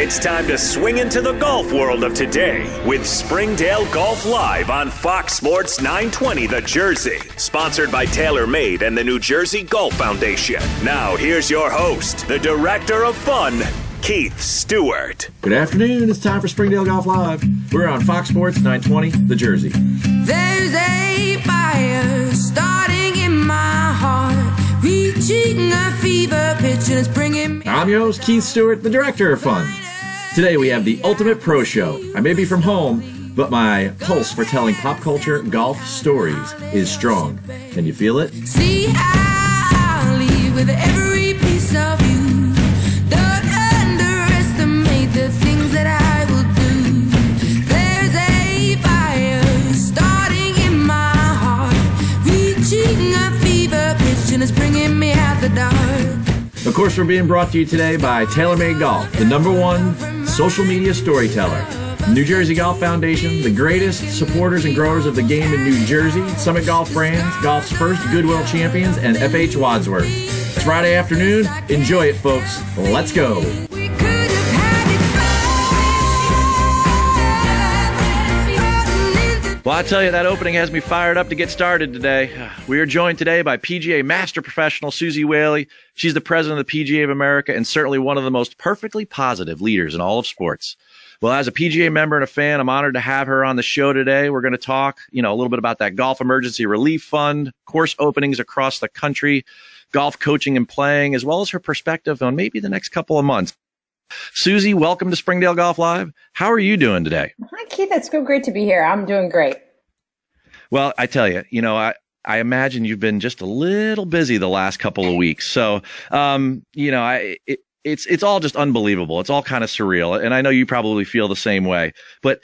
It's time to swing into the golf world of today with Springdale Golf Live on Fox Sports 920 The Jersey. Sponsored by TaylorMade and the New Jersey Golf Foundation. Now, here's your host, the Director of Fun, Keith Stewart. Good afternoon. It's time for Springdale Golf Live. We're on Fox Sports 920 The Jersey. There's a fire starting in my heart, reaching a fever pitch, and it's bringing me. I'm your host, Keith Stewart, the Director of Fun. Today we have the Ultimate Pro Show. I may be from home, but my pulse for telling pop culture golf stories is strong. Can you feel it? See, I'll leave with every piece of you. Don't underestimate the things that I will do. There's a fire starting in my heart, reaching a fever pitch, and it's bringing me out the dark. Of course, we're being brought to you today by TaylorMade Golf, the number one social media storyteller. New Jersey Golf Foundation, the greatest supporters and growers of the game in New Jersey, Summit Golf Brands, Golf's first Goodwill Champions, and FH Wadsworth. It's Friday afternoon. Enjoy it, folks. Let's go. Well, I tell you, that opening has me fired up to get started today. We are joined today by PGA Master Professional Suzy Whaley. She's the president of the PGA of America and certainly one of the most perfectly positive leaders in all of sports. Well, as a PGA member and a fan, I'm honored to have her on the show today. We're going to talk, you know, a little bit about that Golf Emergency Relief Fund, course openings across the country, golf coaching and playing, as well as her perspective on maybe the next couple of months. Suzy, welcome to Springdale Golf Live. How are you doing today? Keith. It's so great to be here. I'm doing great. Well, I tell you, you know, I, I imagine you've been just a little busy the last couple of weeks. So, um, you know, I, it, it's, it's all just unbelievable. It's all kind of surreal. And I know you probably feel the same way, but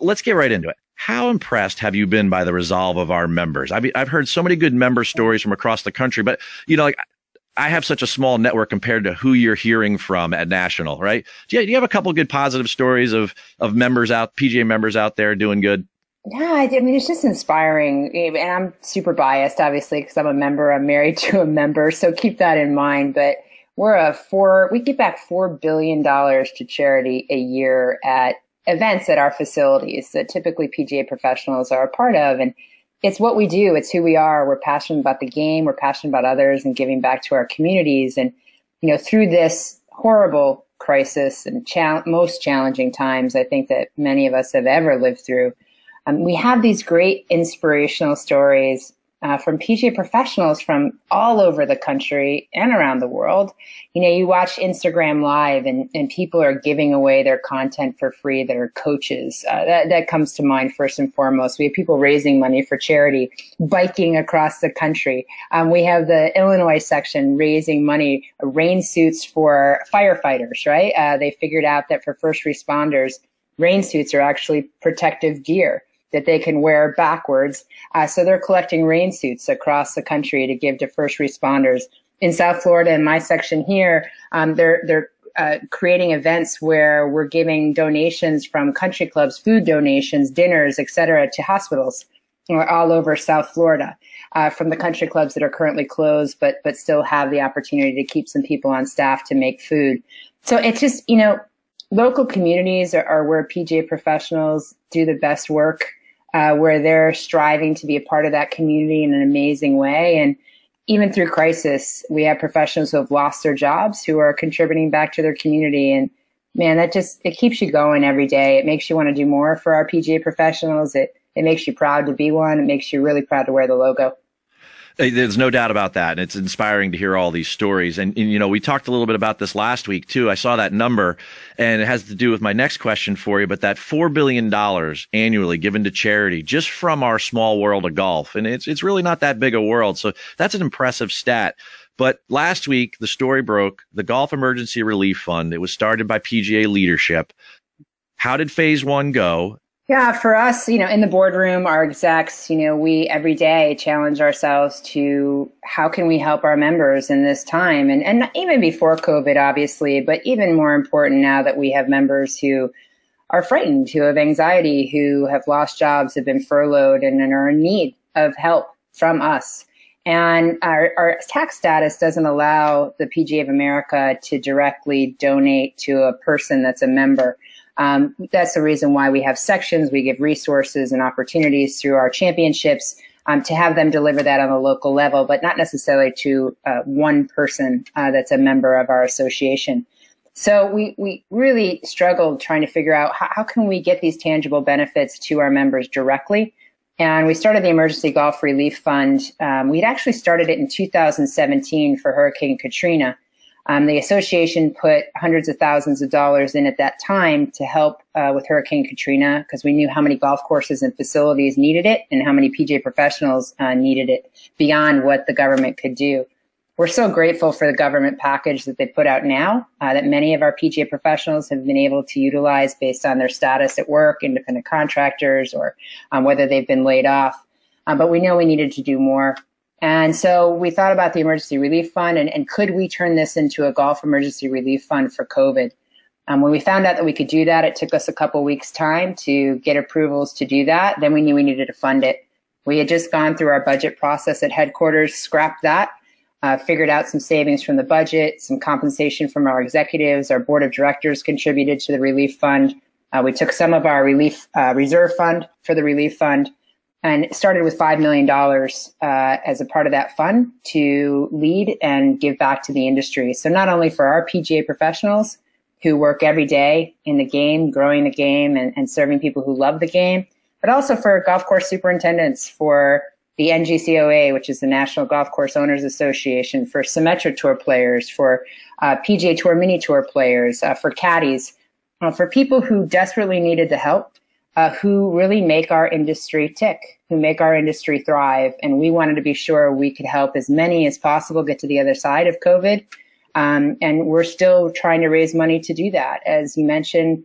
let's get right into it. How impressed have you been by the resolve of our members? I've, I've heard so many good member stories from across the country, but you know, like I have such a small network compared to who you're hearing from at national, right? Do you, do you have a couple good positive stories of, of members out, PGA members out there doing good? Yeah, I mean, it's just inspiring. And I'm super biased, obviously, because I'm a member. I'm married to a member. So keep that in mind. But we're a four, we give back $4 billion to charity a year at events at our facilities that typically PGA professionals are a part of. And it's what we do. It's who we are. We're passionate about the game. We're passionate about others and giving back to our communities. And, you know, through this horrible crisis and chal- most challenging times, I think that many of us have ever lived through, um, we have these great inspirational stories uh, from PGA professionals from all over the country and around the world. You know, you watch Instagram Live and, and people are giving away their content for free that are coaches. Uh, that, that comes to mind first and foremost. We have people raising money for charity, biking across the country. Um, we have the Illinois section raising money, uh, rain suits for firefighters, right? Uh, they figured out that for first responders, rain suits are actually protective gear that they can wear backwards. Uh, so they're collecting rain suits across the country to give to first responders. In South Florida, in my section here, um, they're they're uh, creating events where we're giving donations from country clubs, food donations, dinners, etc., to hospitals all over South Florida. Uh, from the country clubs that are currently closed, but but still have the opportunity to keep some people on staff to make food. So it's just you know local communities are, are where PGA professionals do the best work uh, where they're striving to be a part of that community in an amazing way. And even through crisis, we have professionals who have lost their jobs who are contributing back to their community. And man, that just, it keeps you going every day. It makes you want to do more for our PGA professionals. It, it makes you proud to be one. It makes you really proud to wear the logo. Uh, there's no doubt about that. And it's inspiring to hear all these stories. And, and, you know, we talked a little bit about this last week too. I saw that number and it has to do with my next question for you, but that $4 billion annually given to charity just from our small world of golf. And it's, it's really not that big a world. So that's an impressive stat. But last week, the story broke the Golf Emergency Relief Fund. It was started by PGA leadership. How did phase one go? Yeah, for us, you know, in the boardroom, our execs, you know, we every day challenge ourselves to how can we help our members in this time? And, and even before COVID, obviously, but even more important now that we have members who are frightened, who have anxiety, who have lost jobs, have been furloughed, and, and are in need of help from us. And our, our tax status doesn't allow the PGA of America to directly donate to a person that's a member. Um, that's the reason why we have sections. We give resources and opportunities through our championships um, to have them deliver that on a local level, but not necessarily to uh, one person uh, that's a member of our association. So we, we really struggled trying to figure out how, how can we get these tangible benefits to our members directly. And we started the Emergency Golf Relief Fund. Um, we'd actually started it in 2017 for Hurricane Katrina. Um, the association put hundreds of thousands of dollars in at that time to help uh, with Hurricane Katrina because we knew how many golf courses and facilities needed it and how many PGA professionals uh, needed it beyond what the government could do. We're so grateful for the government package that they put out now uh, that many of our PGA professionals have been able to utilize based on their status at work, independent contractors, or um, whether they've been laid off. Uh, but we know we needed to do more. And so we thought about the emergency relief fund and, and could we turn this into a golf emergency relief fund for COVID? Um, when we found out that we could do that, it took us a couple weeks time to get approvals to do that. Then we knew we needed to fund it. We had just gone through our budget process at headquarters, scrapped that, uh, figured out some savings from the budget, some compensation from our executives. Our board of directors contributed to the relief fund. Uh, we took some of our relief uh, reserve fund for the relief fund and started with $5 million uh, as a part of that fund to lead and give back to the industry. So not only for our PGA professionals who work every day in the game, growing the game and, and serving people who love the game, but also for golf course superintendents, for the NGCOA, which is the National Golf Course Owners Association, for Symetra Tour players, for uh, PGA Tour Mini Tour players, uh, for caddies, uh, for people who desperately needed the help uh, who really make our industry tick, who make our industry thrive. And we wanted to be sure we could help as many as possible get to the other side of COVID. Um, and we're still trying to raise money to do that. As you mentioned,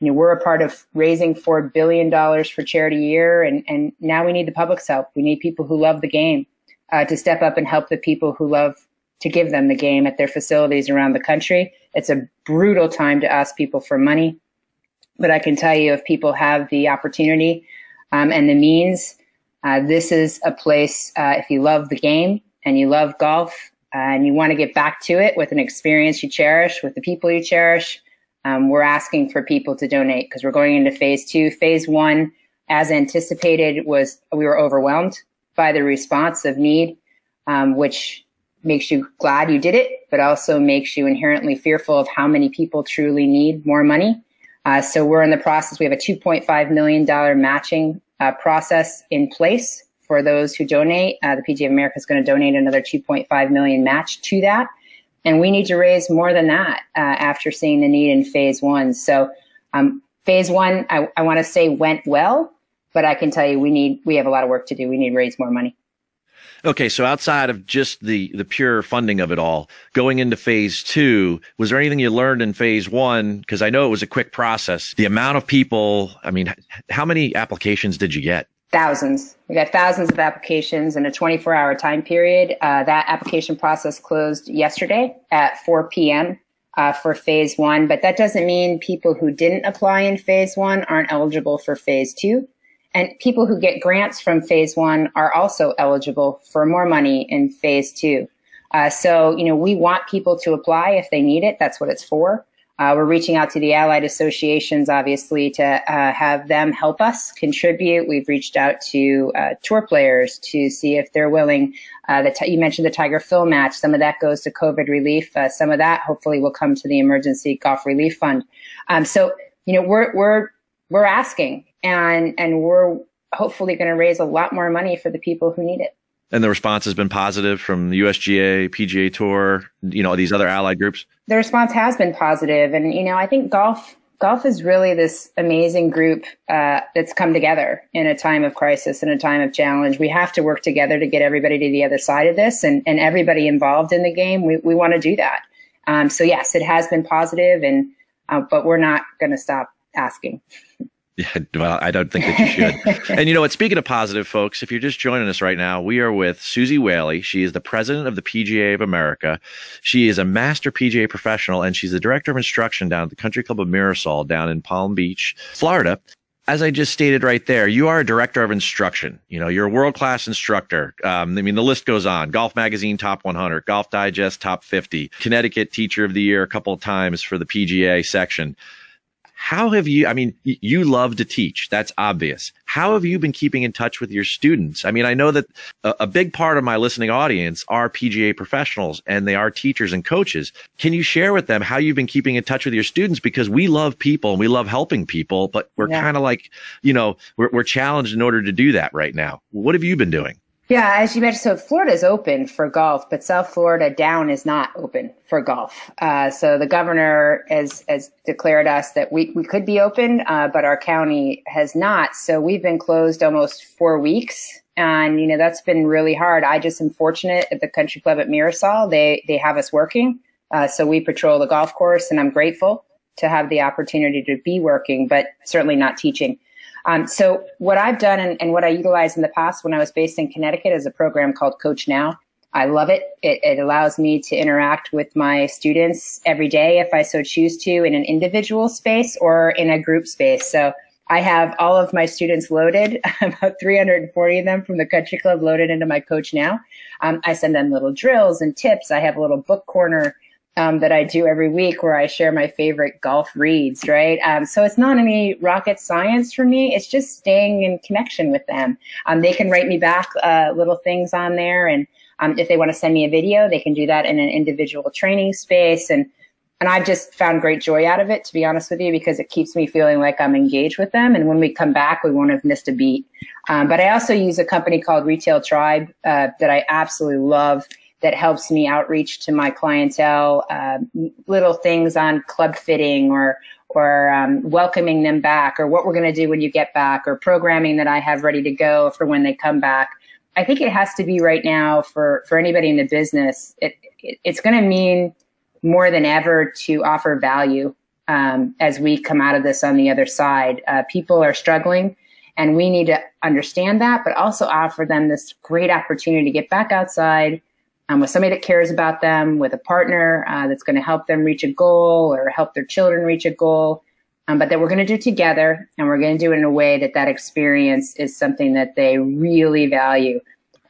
you know, we're a part of raising $4 billion for charity year. And, and now we need the public's help. We need people who love the game uh, to step up and help the people who love to give them the game at their facilities around the country. It's a brutal time to ask people for money. But I can tell you if people have the opportunity um, and the means, uh, this is a place, uh, if you love the game and you love golf uh, and you want to get back to it with an experience you cherish, with the people you cherish, um, we're asking for people to donate because we're going into phase two. Phase one, as anticipated, was we were overwhelmed by the response of need, um, which makes you glad you did it, but also makes you inherently fearful of how many people truly need more money. Uh, so we're in the process. We have a $2.5 million matching uh, process in place for those who donate. Uh, the PGA of America is going to donate another 2.5 million match to that. And we need to raise more than that uh, after seeing the need in phase one. So um, phase one, I, I want to say went well, but I can tell you we need, we have a lot of work to do. We need to raise more money. Okay, so outside of just the the pure funding of it all, going into phase two, was there anything you learned in phase one? Because I know it was a quick process. The amount of people, I mean, how many applications did you get? Thousands. We got thousands of applications in a 24 hour time period. Uh, that application process closed yesterday at 4 p.m. Uh, for phase one, but that doesn't mean people who didn't apply in phase one aren't eligible for phase two. And people who get grants from phase one are also eligible for more money in phase two. Uh, so, you know, we want people to apply if they need it. That's what it's for. Uh, we're reaching out to the allied associations, obviously, to uh, have them help us contribute. We've reached out to uh, tour players to see if they're willing. Uh, the you mentioned the Tiger Phil match. Some of that goes to COVID relief. Uh, some of that, hopefully, will come to the Emergency Golf Relief Fund. Um, so, you know, we're we're we're asking and and we're hopefully going to raise a lot more money for the people who need it. And the response has been positive from the USGA, PGA Tour, you know, these other allied groups. The response has been positive, and you know, I think golf golf is really this amazing group uh, that's come together in a time of crisis, in a time of challenge. We have to work together to get everybody to the other side of this, and and everybody involved in the game. We we want to do that. Um, so yes, it has been positive, and uh, but we're not going to stop asking. Yeah, well, I don't think that you should. and you know what? Speaking of positive, folks, if you're just joining us right now, we are with Suzy Whaley. She is the president of the PGA of America. She is a master PGA professional, and she's the director of instruction down at the Country Club of Mirasol down in Palm Beach, Florida. as I just stated right there, you are a director of instruction. You know, you're a world class instructor. Um, I mean, the list goes on. Golf Magazine Top 100, Golf Digest Top 50, Connecticut Teacher of the Year a couple of times for the PGA section. How have you, I mean, you love to teach. That's obvious. How have you been keeping in touch with your students? I mean, I know that a, a, big part of my listening audience are PGA professionals and they are teachers and coaches. Can you share with them how you've been keeping in touch with your students? Because we love people and we love helping people, but we're yeah. kind of like, you know, we're, we're challenged in order to do that right now. What have you been doing? Yeah, as you mentioned, so Florida is open for golf, but South Florida down is not open for golf. Uh, so the governor has, has declared us that we, we could be open, uh, but our county has not. So we've been closed almost four weeks. And, you know, that's been really hard. I just am fortunate at the country club at Mirasol. They, they have us working. Uh, so we patrol the golf course and I'm grateful to have the opportunity to be working, but certainly not teaching. Um, so what I've done and, and, what I utilized in the past when I was based in Connecticut is a program called Coach Now. I love it. it. It allows me to interact with my students every day if I so choose to in an individual space or in a group space. So I have all of my students loaded, about 340 of them from the country club loaded into my coach now. Um, I send them little drills and tips. I have a little book corner um, that I do every week where I share my favorite golf reads, right? Um, so it's not any rocket science for me. It's just staying in connection with them. Um, they can write me back uh, little things on there. And um, if they want to send me a video, they can do that in an individual training space. And and I've just found great joy out of it, to be honest with you, because it keeps me feeling like I'm engaged with them. And when we come back, we won't have missed a beat. Um, but I also use a company called Retail Tribe uh, that I absolutely love that helps me outreach to my clientele, uh, little things on club fitting or or um, welcoming them back, or what we're going to do when you get back, or programming that I have ready to go for when they come back. I think it has to be right now for for anybody in the business. It, it it's going to mean more than ever to offer value um, as we come out of this on the other side. Uh, people are struggling. And we need to understand that, but also offer them this great opportunity to get back outside, um, with somebody that cares about them, with a partner uh, that's going to help them reach a goal or help their children reach a goal, um, but that we're going to do together and we're going to do it in a way that that experience is something that they really value.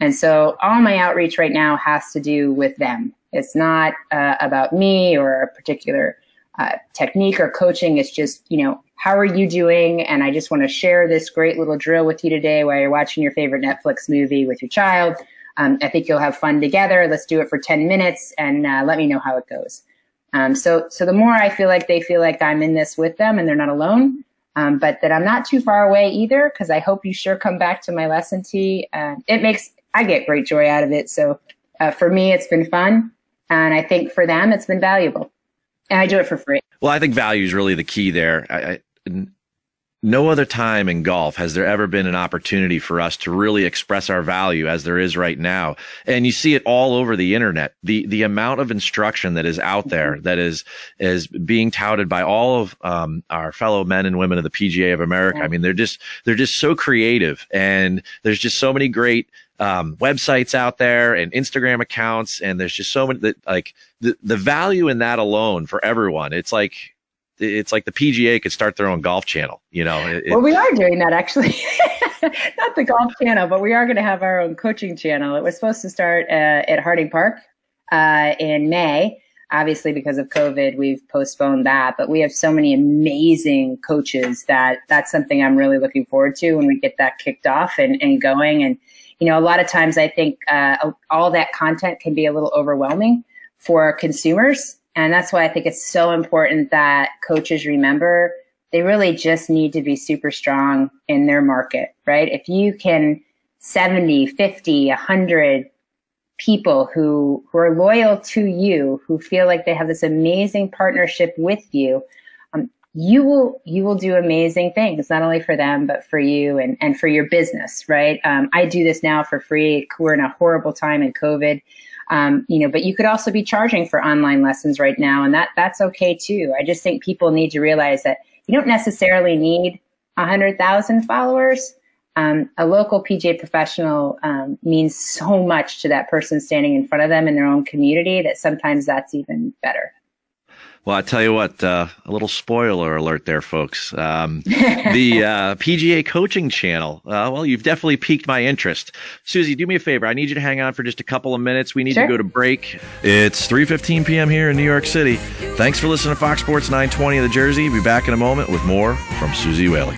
And so all my outreach right now has to do with them. It's not uh, about me or a particular uh, technique or coaching. It's just, you know, how are you doing? And I just want to share this great little drill with you today while you're watching your favorite Netflix movie with your child um, I think you'll have fun together. Let's do it for 10 minutes and uh, let me know how it goes. Um, so, so the more I feel like they feel like I'm in this with them and they're not alone, um, but that I'm not too far away either, because I hope you sure come back to my lesson tee. Uh, it makes, I get great joy out of it. So uh, for me, it's been fun. And I think for them, it's been valuable. And I do it for free. Well, I think value is really the key there. I, I, no other time in golf has there ever been an opportunity for us to really express our value as there is right now. And you see it all over the internet. The, the amount of instruction that is out there mm-hmm. that is, is being touted by all of, um, our fellow men and women of the PGA of America. I mean, they're just, they're just so creative and there's just so many great, um, websites out there and Instagram accounts. And there's just so many that like the, the value in that alone for everyone. It's like, it's like the PGA could start their own golf channel. You know. It, well, we are doing that actually. Not the golf channel, but we are going to have our own coaching channel. It was supposed to start uh, at Harding Park uh, in May. Obviously, because of COVID, we've postponed that. But we have so many amazing coaches that that's something I'm really looking forward to when we get that kicked off and, and going. And you know, a lot of times I think uh, all that content can be a little overwhelming for consumers and that's why I think it's so important that coaches remember they really just need to be super strong in their market, right? If you can 70, 50, 100 people who, who are loyal to you, who feel like they have this amazing partnership with you, um, you will you will do amazing things not only for them but for you and and for your business right? Um, i do this now for free. We're in a horrible time in covid um, you know, but you could also be charging for online lessons right now, and that that's okay too. I just think people need to realize that you don't necessarily need a hundred thousand followers. Um, a local PGA professional um, means so much to that person standing in front of them in their own community that sometimes that's even better. Well, I tell you what, uh, a little spoiler alert there, folks. Um, the uh, PGA coaching channel. Uh, well, you've definitely piqued my interest. Suzy, do me a favor. I need you to hang on for just a couple of minutes. We need Sure. to go to break. It's 3:15 p.m. here in New York City. Thanks for listening to Fox Sports 920 of the Jersey. Be back in a moment with more from Suzy Whaley.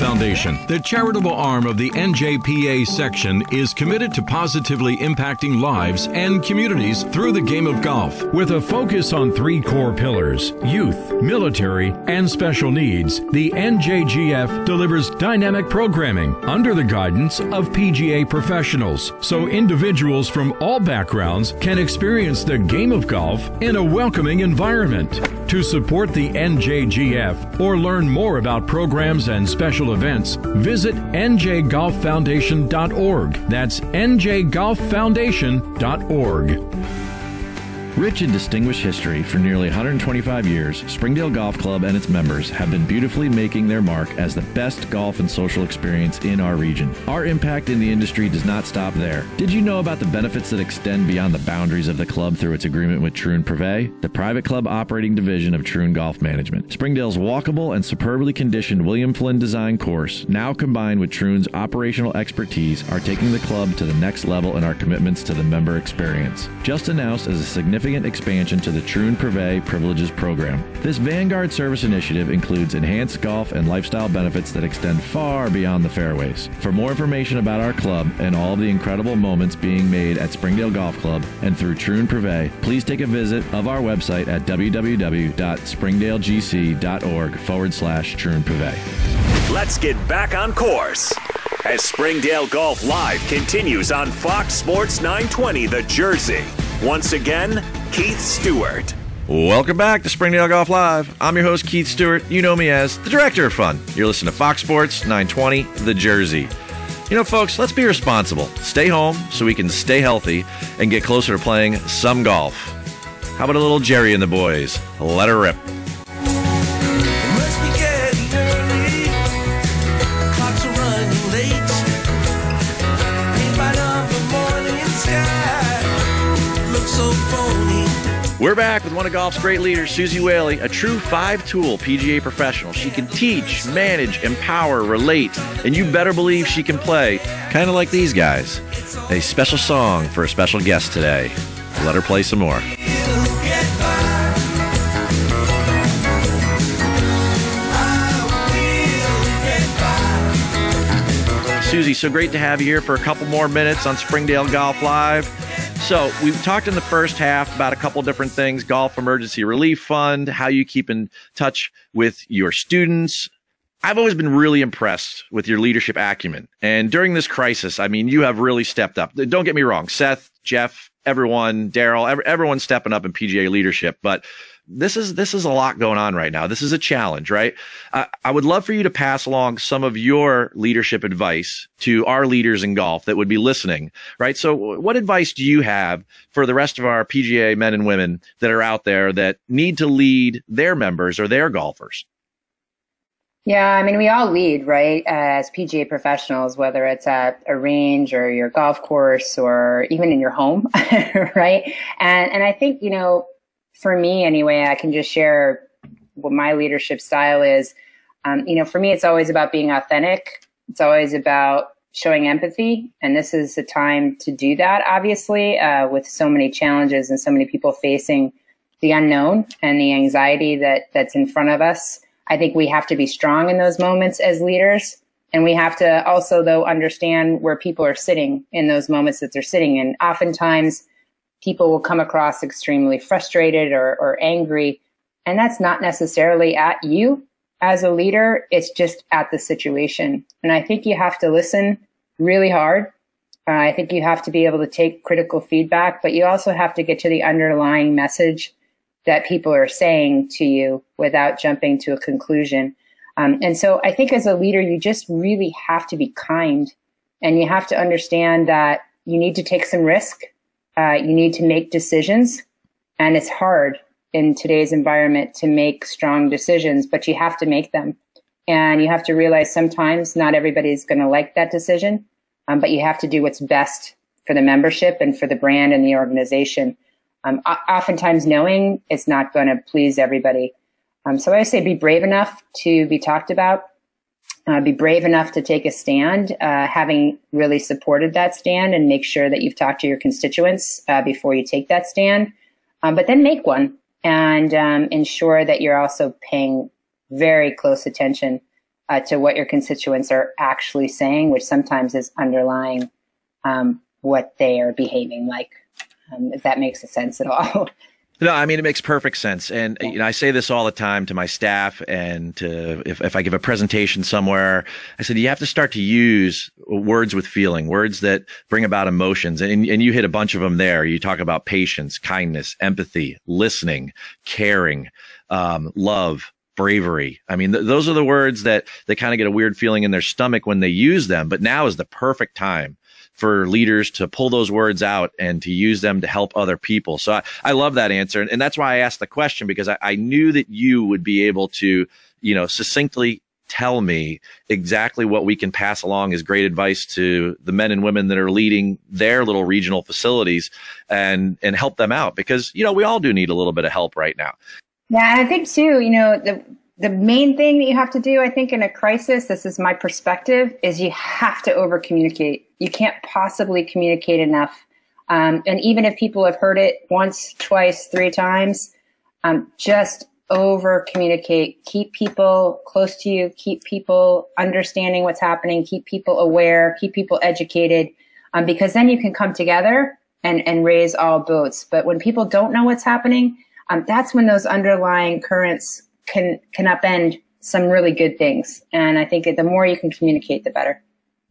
Foundation, the charitable arm of the NJPGA section, is committed to positively impacting lives and communities through the game of golf. With a focus on three core pillars youth, military, and special needs, the NJGF delivers dynamic programming under the guidance of PGA professionals so individuals from all backgrounds can experience the game of golf in a welcoming environment. To support the NJGF or learn more about programs and special events, visit njgolffoundation.org. That's njgolffoundation.org. Rich in distinguished history for nearly 125 years, Springdale Golf Club and its members have been beautifully making their mark as the best golf and social experience in our region. Our impact in the industry does not stop there. Did you know about the benefits that extend beyond the boundaries of the club through its agreement with Troon Privé, the private club operating division of Troon Golf Management? Springdale's walkable and superbly conditioned William Flynn design course, now combined with Troon's operational expertise, are taking the club to the next level in our commitments to the member experience. Just announced as a significant expansion to the Troon Privé Privileges program. This Vanguard service initiative includes enhanced golf and lifestyle benefits that extend far beyond the fairways. For more information about our club and all the incredible moments being made at Springdale Golf Club and through Troon Privé, please take a visit of our website at www.springdalegc.org forward slash Troon Privé. Let's get back on course as Springdale Golf Live continues on Fox Sports 920 The Jersey. Once again, Keith Stewart. Welcome back to Springdale Golf Live. I'm your host, Keith Stewart. You know me as the Director of Fun. You're listening to Fox Sports 920, The Jersey. You know, folks, let's be responsible. Stay home so we can stay healthy and get closer to playing some golf. How about a little Jerry and the boys? Let her rip. We're back with one of golf's great leaders, Suzy Whaley, a true five tool PGA professional. She can teach, manage, empower, relate, and you better believe she can play, kind of like these guys. A special song for a special guest today. Let her play some more. Suzy, so great to have you here for a couple more minutes on Springdale Golf Live. So, we've talked in the first half about a couple different things Golf Emergency Relief Fund, how you keep in touch with your students. I've always been really impressed with your leadership acumen. And during this crisis, I mean, you have really stepped up. Don't get me wrong, Seth, Jeff, everyone, Daryl, ev- everyone's stepping up in PGA leadership, but this is this is a lot going on right now. This is a challenge, right? I I would love for you to pass along some of your leadership advice to our leaders in golf that would be listening, right? So, what advice do you have for the rest of our PGA men and women that are out there that need to lead their members or their golfers? Yeah, I mean, we all lead, right? As PGA professionals, whether it's at a range or your golf course or even in your home, right? And and I think you know, for me anyway, I can just share what my leadership style is. Um, you know, for me, it's always about being authentic. It's always about showing empathy, and this is the time to do that. Obviously, uh, with so many challenges and so many people facing the unknown and the anxiety that that's in front of us. I think we have to be strong in those moments as leaders. And we have to also, though, understand where people are sitting in those moments that they're sitting in. Oftentimes, people will come across extremely frustrated or, or angry. And that's not necessarily at you as a leader, it's just at the situation. And I think you have to listen really hard. Uh, I think you have to be able to take critical feedback, but you also have to get to the underlying message that people are saying to you without jumping to a conclusion. Um, and so I think as a leader, you just really have to be kind and you have to understand that you need to take some risk. Uh, you need to make decisions and it's hard in today's environment to make strong decisions, but you have to make them. And you have to realize sometimes not everybody's going to like that decision, um, but you have to do what's best for the membership and for the brand and the organization. Um, oftentimes, knowing it's not going to please everybody. Um, so I say be brave enough to be talked about. Uh, be brave enough to take a stand, uh, having really supported that stand, and make sure that you've talked to your constituents uh, before you take that stand. Um, but then make one and um, ensure that you're also paying very close attention uh, to what your constituents are actually saying, which sometimes is underlying um, what they are behaving like. Um, if that makes sense at all. No, I mean it makes perfect sense, and you know I say this all the time to my staff, and to, if if I give a presentation somewhere, I said you have to start to use words with feeling, words that bring about emotions, and and you hit a bunch of them there. You talk about patience, kindness, empathy, listening, caring, um, love, bravery. I mean, th- those are the words that they kind of get a weird feeling in their stomach when they use them. But now is the perfect time for leaders to pull those words out and to use them to help other people. So I, I love that answer. And, that's why I asked the question because I, I knew that you would be able to, you know, succinctly tell me exactly what we can pass along as great advice to the men and women that are leading their little regional facilities and, and help them out because, you know, we all do need a little bit of help right now. Yeah, I think too, you know, the the main thing that you have to do, I think, in a crisis, this is my perspective, is you have to over communicate. You can't possibly communicate enough. Um, and even if people have heard it once, twice, three times, um, just over communicate. Keep people close to you. Keep people understanding what's happening. Keep people aware. Keep people educated. Um, because then you can come together and, and raise all boats. But when people don't know what's happening, um, that's when those underlying currents can can upend some really good things. And I think the more you can communicate, the better.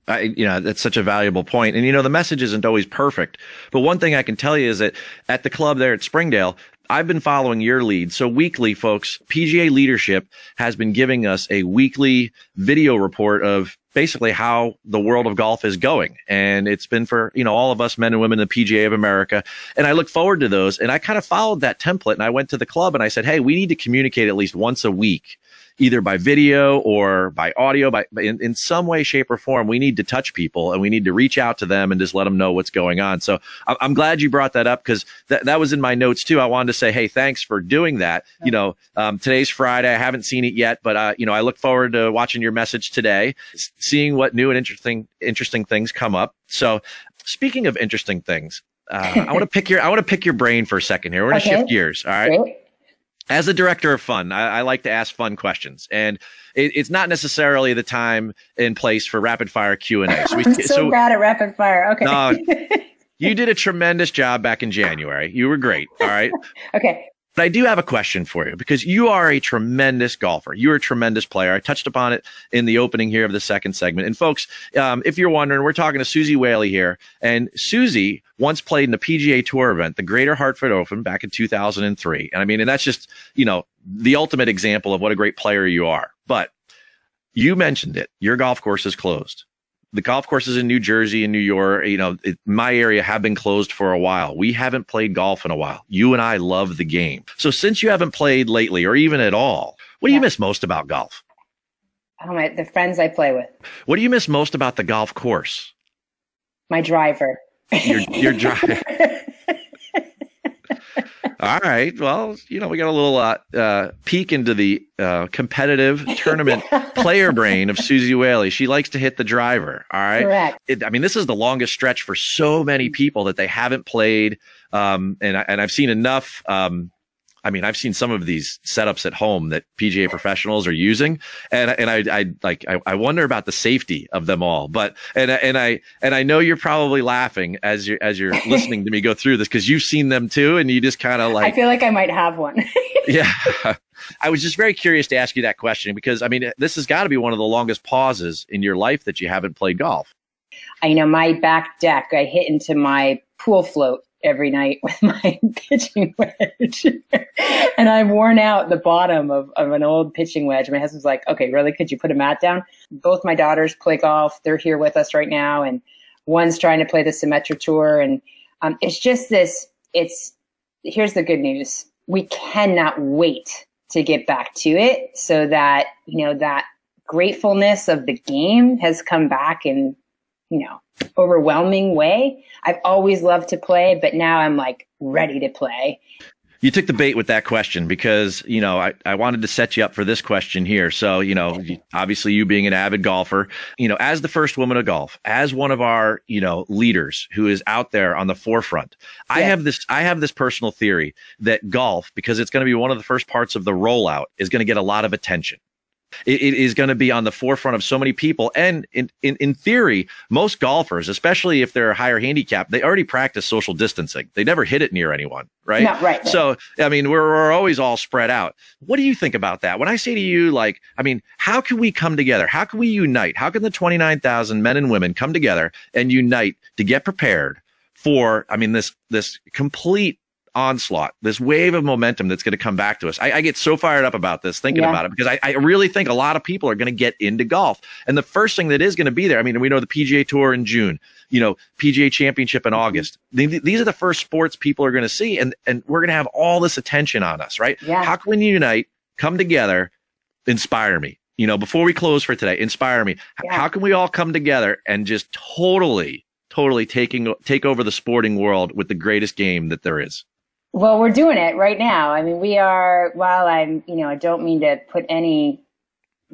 I, you know, that's such a valuable point. And, you know, the message isn't always perfect. But one thing I can tell you is that at the club there at Springdale, I've been following your lead. So weekly, folks, PGA leadership has been giving us a weekly video report of basically how the world of golf is going. And it's been for, you know, all of us men and women in the PGA of America. And I look forward to those. And I kind of followed that template and I went to the club and I said, Hey, we need to communicate at least once a week either by video or by audio, by in, in some way, shape, or form. We need to touch people and we need to reach out to them and just let them know what's going on. So I'm glad you brought that up because that, that was in my notes too. I wanted to say, hey, thanks for doing that. You know, um, today's Friday. I haven't seen it yet, but uh, you know, I look forward to watching your message today, s- seeing what new and interesting interesting things come up. So speaking of interesting things. Uh, I want to pick your I want to pick your brain for a second here. We're going to Okay. shift gears. All right Great. As a director of fun, I, I like to ask fun questions, and it, it's not necessarily the time and place for rapid fire Q and A. So, we- I'm so, so bad at rapid fire. Okay. No. you did a tremendous job back in January. You were great. All right. okay. But I do have a question for you because you are a tremendous golfer. You're a tremendous player. I touched upon it in the opening here of the second segment. And folks, um, if you're wondering, we're talking to Suzy Whaley here. And Suzy once played in the PGA Tour event, the Greater Hartford Open back in 2003. And I mean, and that's just, you know, the ultimate example of what a great player you are. But you mentioned it. Your golf course is closed the golf courses in New Jersey and New York, you know, it, my area have been closed for a while. We haven't played golf in a while. You and I love the game. So since you haven't played lately or even at all, what do you miss most about golf? Oh my, the friends I play with. What do you miss most about the golf course? My driver. Your, your drive. All right. Well, you know, we got a little uh, uh, peek into the uh, competitive tournament player brain of Suzy Whaley. She likes to hit the driver. All right. Correct. it, I mean, this is the longest stretch for so many people that they haven't played. Um, and I, and I've seen enough. Um, I mean, I've seen some of these setups at home that PGA professionals are using, and and I, I like I, I wonder about the safety of them all. But and I- and I and I know you're probably laughing as you're as you're listening to me go through this because you've seen them too, and you just kind of like I feel like I might have one. yeah. I was just very curious to ask you that question because I mean, this has got to be one of the longest pauses in your life that you haven't played golf. I know my back deck. I hit into my pool float every night with my pitching wedge, and I've worn out the bottom of, of an old pitching wedge. My husband's like, "Okay, really? Could you put a mat down?" Both my daughters play golf. They're here with us right now, and one's trying to play the Symetra Tour, and um, it's just this. It's here's the good news: we cannot wait to get back to it, so that you know that gratefulness of the game has come back and you know, overwhelming way. I've always loved to play, but now I'm like ready to play. You took the bait with that question because, you know, I, I wanted to set you up for this question here. So, you know, obviously you being an avid golfer, you know, as the first woman of golf, as one of our, you know, leaders who is out there on the forefront, I have this, I have this personal theory that golf, because it's going to be one of the first parts of the rollout, is going to get a lot of attention. It, it is going to be on the forefront of so many people. And in, in, in theory, most golfers, especially if they're higher handicap, they already practice social distancing. They never hit it near anyone, right? No, right, right. So, I mean, we're, we're always all spread out. What do you think about that? When I say to you, like, I mean, how can we come together? How can we unite? How can the 29,000 men and women come together and unite to get prepared for, I mean, this, this complete onslaught, this wave of momentum that's going to come back to us. I, I get so fired up about this thinking Yeah. about it because I, I really think a lot of people are going to get into golf. And the first thing that is going to be there, I mean, we know the PGA Tour in June, you know, PGA Championship in August. Mm-hmm. Th- These are the first sports people are going to see, and and we're going to have all this attention on us, right? Yeah. How can we unite, come together, inspire me? You know, before we close for today, inspire me. Yeah. How can we all come together and just totally, totally taking take over the sporting world with the greatest game that there is? Well, we're doing it right now. I mean, we are, while I'm, you know, I don't mean to put any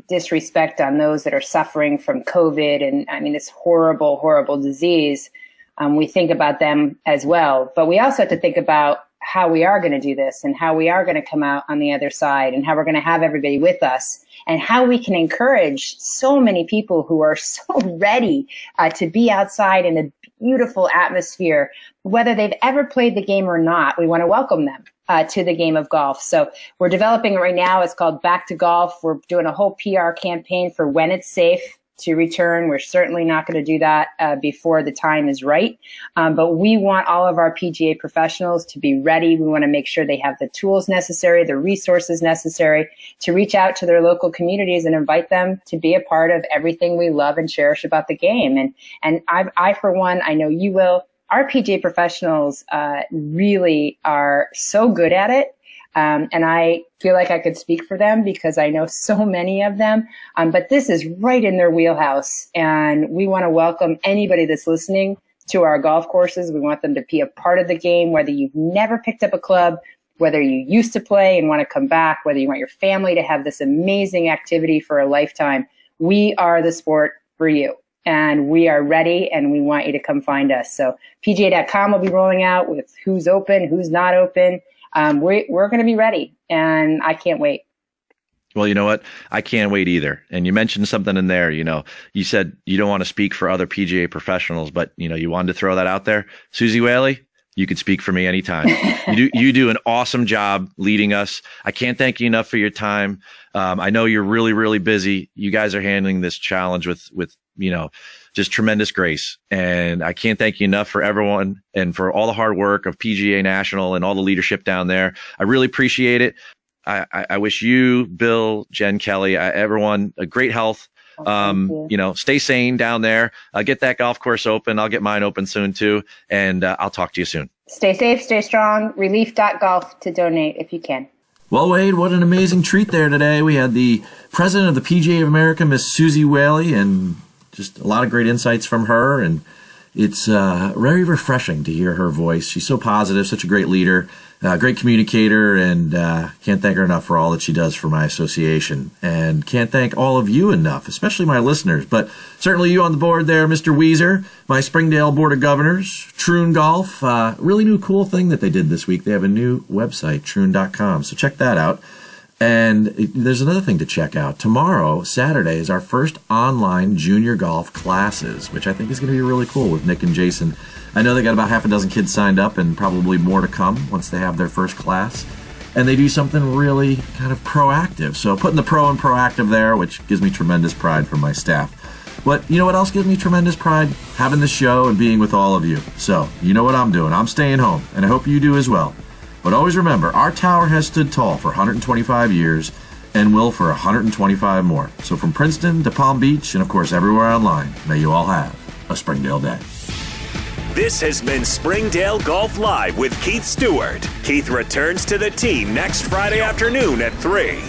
disrespect on those that are suffering from COVID and I mean, this horrible, horrible disease. Um, we think about them as well, but we also have to think about how we are going to do this and how we are going to come out on the other side and how we're going to have everybody with us and how we can encourage so many people who are so ready uh, to be outside in a beautiful atmosphere, whether they've ever played the game or not. We want to welcome them uh, to the game of golf. So we're developing it right now. It's called Back to Golf. We're doing a whole PR campaign for when it's safe to return. We're certainly not going to do that uh, before the time is right. Um, but we want all of our PGA professionals to be ready. We want to make sure they have the tools necessary, the resources necessary to reach out to their local communities and invite them to be a part of everything we love and cherish about the game. And and I, I for one, I know you will. Our PGA professionals uh, really are so good at it. Um, and I feel like I could speak for them because I know so many of them. Um, but this is right in their wheelhouse. And we want to welcome anybody that's listening to our golf courses. We want them to be a part of the game, whether you've never picked up a club, whether you used to play and want to come back, whether you want your family to have this amazing activity for a lifetime. We are the sport for you. And we are ready and we want you to come find us. So PGA.com will be rolling out with who's open, who's not open um, we're, we're going to be ready and I can't wait. Well, you know what? I can't wait either. And you mentioned something in there, you know, you said you don't want to speak for other PGA professionals, but you know, you wanted to throw that out there. Suzy Whaley, you could speak for me anytime. you do, you do an awesome job leading us. I can't thank you enough for your time. Um, I know you're really, really busy. You guys are handling this challenge with, with, you know, just tremendous grace. And I can't thank you enough for everyone and for all the hard work of PGA National and all the leadership down there. I really appreciate it. I, I, I wish you, Bill, Jen, Kelly, I, everyone a great health. Um, you. you know, stay sane down there. Uh, get that golf course open. I'll get mine open soon too. And uh, I'll talk to you soon. Stay safe, stay strong. Relief.golf to donate if you can. Well, Wade, what an amazing treat there today. We had the president of the PGA of America, Miss Suzy Whaley, and just a lot of great insights from her. And it's uh, very refreshing to hear her voice. She's so positive, such a great leader, uh, great communicator, and uh, can't thank her enough for all that she does for my association. And can't thank all of you enough, especially my listeners, but certainly you on the board there, Mr. Weezer, my Springdale Board of Governors, Troon Golf. Uh, really new cool thing that they did this week. They have a new website, troon.com. So check that out. And there's another thing to check out. Tomorrow, Saturday, is our first online junior golf classes, which I think is going to be really cool with Nick and Jason. I know they got about half a dozen kids signed up and probably more to come once they have their first class. And they do something really kind of proactive. So putting the pro and proactive there, which gives me tremendous pride from my staff. But you know what else gives me tremendous pride? Having this show and being with all of you. So, you know what I'm doing. I'm staying home, and I hope you do as well. But always remember, our tower has stood tall for 125 years and will for 125 more. So from Princeton to Palm Beach and of course everywhere online, may you all have a Springdale day. This has been Springdale Golf Live with Keith Stewart. Keith returns to the team next Friday afternoon at 3